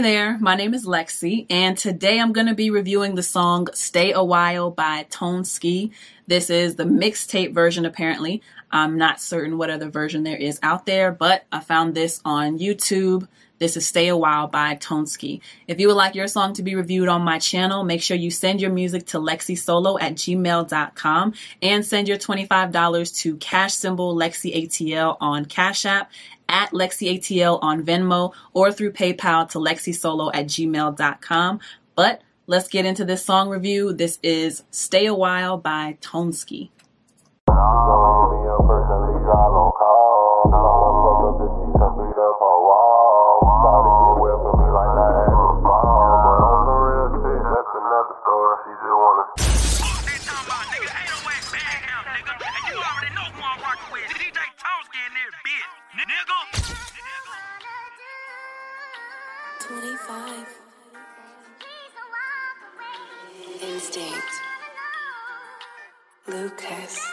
Hey there, my name is Lexi, and today I'm going to be reviewing the song Stay a While by Toneski. This is the mixtape version, apparently. I'm not certain what other version there is out there, but I found this on YouTube. This is Stay a While by Toneski. If you would like your song to be reviewed on my channel, make sure you send your music to lexisolo at gmail.com and send your $25 to cash symbol LexiATL on Cash App at LexiATL on Venmo or through PayPal to lexisolo at gmail.com. But let's get into this song review. This is Stay a While by Toneski. Instinct. Lucas.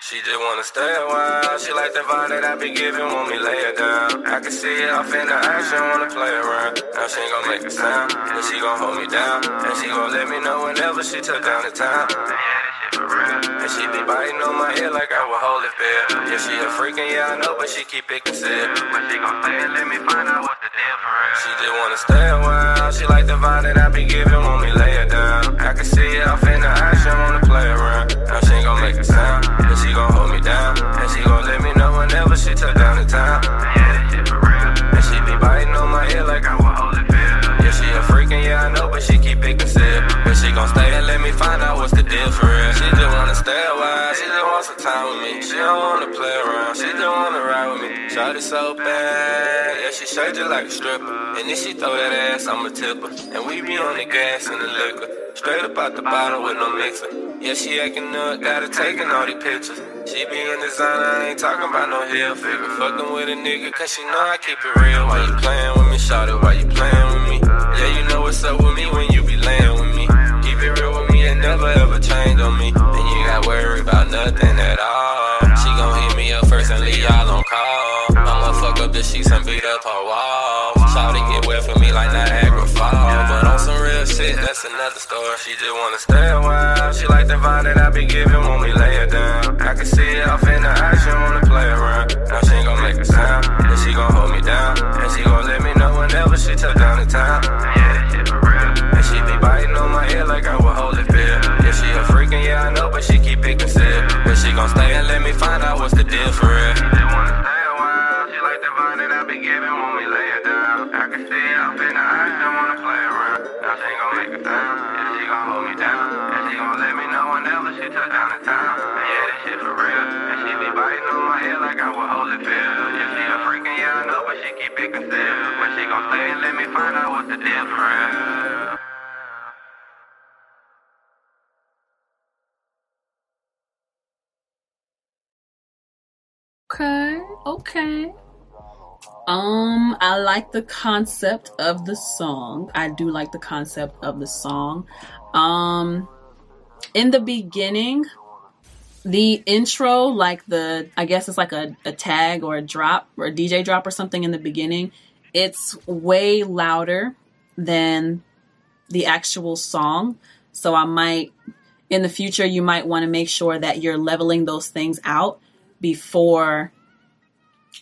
She just wanna stay a while. She like the vibe that I be giving, want me lay her down. I can see it off in the action, wanna play around. Now she ain't gon' make a sound, then she gon' hold me down. And she gon' let me know whenever she touch down the town. And she be biting on my head like I was Holyfield. Yeah, she a freakin', yeah, I know, but she keep it concealed. But she gon' stay and let me find out what the deal. She just wanna stay a while. She like the vibe that I be giving, want me lay her down. I can see it off in the action, wanna play around. Now she ain't gon' make a sound, then she gon' hold me down. And she gon' let me know whenever she touch down the town. Yeah, this shit for real. And she be biting on my head like I was Holyfield. Yeah, she a freakin', yeah, I know, but she keep it concealed. But she gon' stay and let me find out what's time with me. She don't wanna play around, she just wanna ride with me. Shot it so bad, yeah, she shake just like a stripper. And then she throw that ass, I'ma tip tipper. And we be on the gas and the liquor. Straight up out the bottle with no mixer. Yeah, she acting up, gotta taking all these pictures. She be in designer, I ain't talking about no heel figure. Fucking with a nigga, cause she know I keep it real. Why you playing with me, shot it? Why you playing with me? Yeah, you know what's up with me when you shit, that's another story. She just wanna stay a while. She like the vibe that I be giving, when we lay it down. I can see it off in the action, wanna play around. Now she ain't gon' make a sound, then she gon' hold me down. And she gon' let me know whenever she touch down the town. Yeah, for real. And she be biting on my head like I was Holyfield. Yeah, she a freakin', yeah, I know, but she keep it concealed. But she gon' stay and let me find out what's the deal for real. Let me know whenever she touch down the town. Yeah, this shit for real. And she be biting on my head like I was Holyfield. Yeah, she a freakin', yeah, I know, but she keep it concealed. But she gon' stay and let me find out what's the deal for real. Okay, okay. Um, I like the concept of the song. I do like the concept of the song. Um, in the beginning, the intro, like the, I guess it's like a, a tag or a drop or a DJ drop or something in the beginning, it's way louder than the actual song. So I might, in the future, you might want to make sure that you're leveling those things out before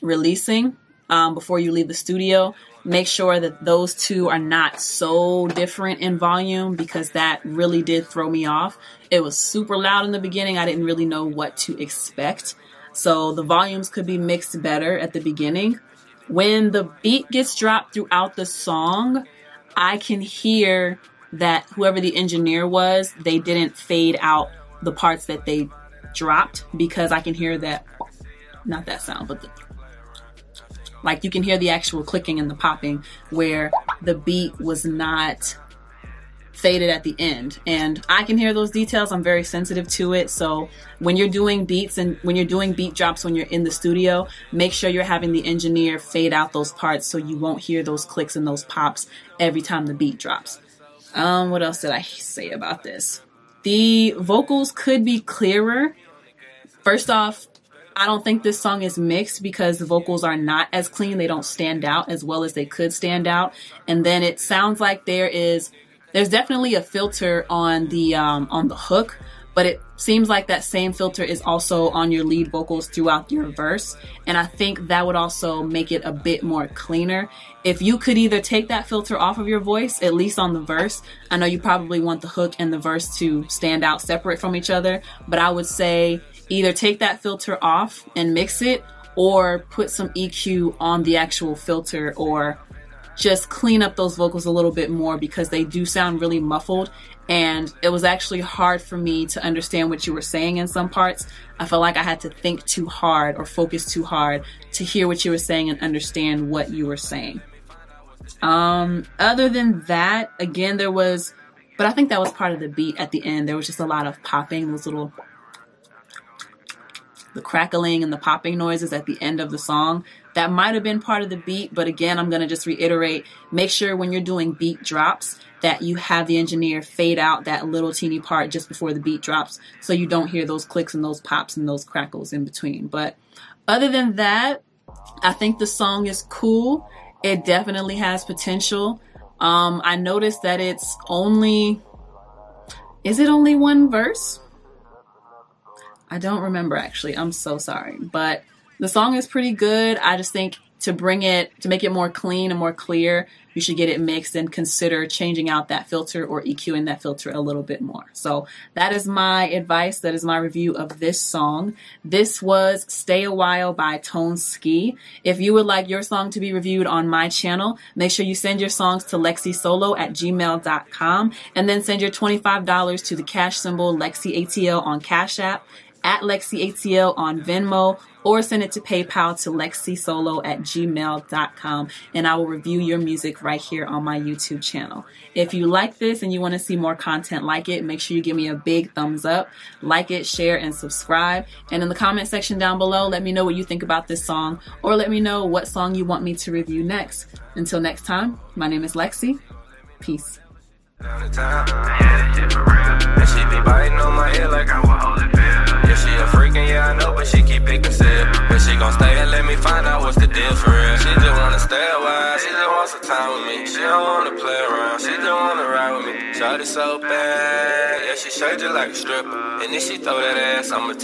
releasing um, before you leave the studio make sure that those two are not so different in volume because that really did throw me off. It was super loud in the beginning. I didn't really know what to expect. So the volumes could be mixed better at the beginning. When the beat gets dropped throughout the song i can hear that whoever the engineer was they didn't fade out the parts that they dropped because I can hear that, not that sound, but the, like you can hear the actual clicking and the popping where the beat was not faded at the end. And I can hear those details. I'm very sensitive to it. So when you're doing beats and when you're doing beat drops when you're in the studio, make sure you're having the engineer fade out those parts so you won't hear those clicks and those pops every time the beat drops. Um, what else did I say about this? The vocals could be clearer. First off, I don't think this song is mixed because the vocals are not as clean. They don't stand out as well as they could stand out. And then it sounds like there is there's definitely a filter on the um, on the hook, but it seems like that same filter is also on your lead vocals throughout your verse. And I think that would also make it a bit more cleaner. If you could either take that filter off of your voice, at least on the verse, I know you probably want the hook and the verse to stand out separate from each other, but I would say either take that filter off and mix it or put some EQ on the actual filter or just clean up those vocals a little bit more because they do sound really muffled and it was actually hard for me to understand what you were saying in some parts. I felt like I had to think too hard or focus too hard to hear what you were saying and understand what you were saying. Um, other than that, again, there was, but I think that was part of the beat at the end. There was just a lot of popping, those little, the crackling and the popping noises at the end of the song. That might have been part of the beat, but again, I'm going to just reiterate make sure when you're doing beat drops that you have the engineer fade out that little teeny part just before the beat drops so you don't hear those clicks and those pops and those crackles in between. But other than that, I think the song is cool. It definitely has potential. Um, I noticed that it's only, is it only one verse? I don't remember actually. I'm so sorry. But the song is pretty good. I just think to bring it, to make it more clean and more clear, you should get it mixed and consider changing out that filter or EQing that filter a little bit more. So that is my advice. That is my review of this song. This was Stay a While by Tone Ski. If you would like your song to be reviewed on my channel, make sure you send your songs to lexisolo at gmail.com and then send your $25 to the cash symbol LexiATL on Cash App at LexiATL on Venmo or send it to PayPal to lexisolo at gmail.com and I will review your music right here on my YouTube channel. If you like this and you want to see more content like it, make sure you give me a big thumbs up, like it, share, and subscribe. And in the comment section down below, let me know what you think about this song or let me know what song you want me to review next. Until next time, my name is Lexi. Peace. But she keep picking sip. But she gon' stay and let me find out what's the deal for real. She just wanna stay a while, she just wants some time with me. She don't wanna play around, she just wanna ride with me. It so bad, yeah, she shake just like a stripper. And then she throw that ass, I'ma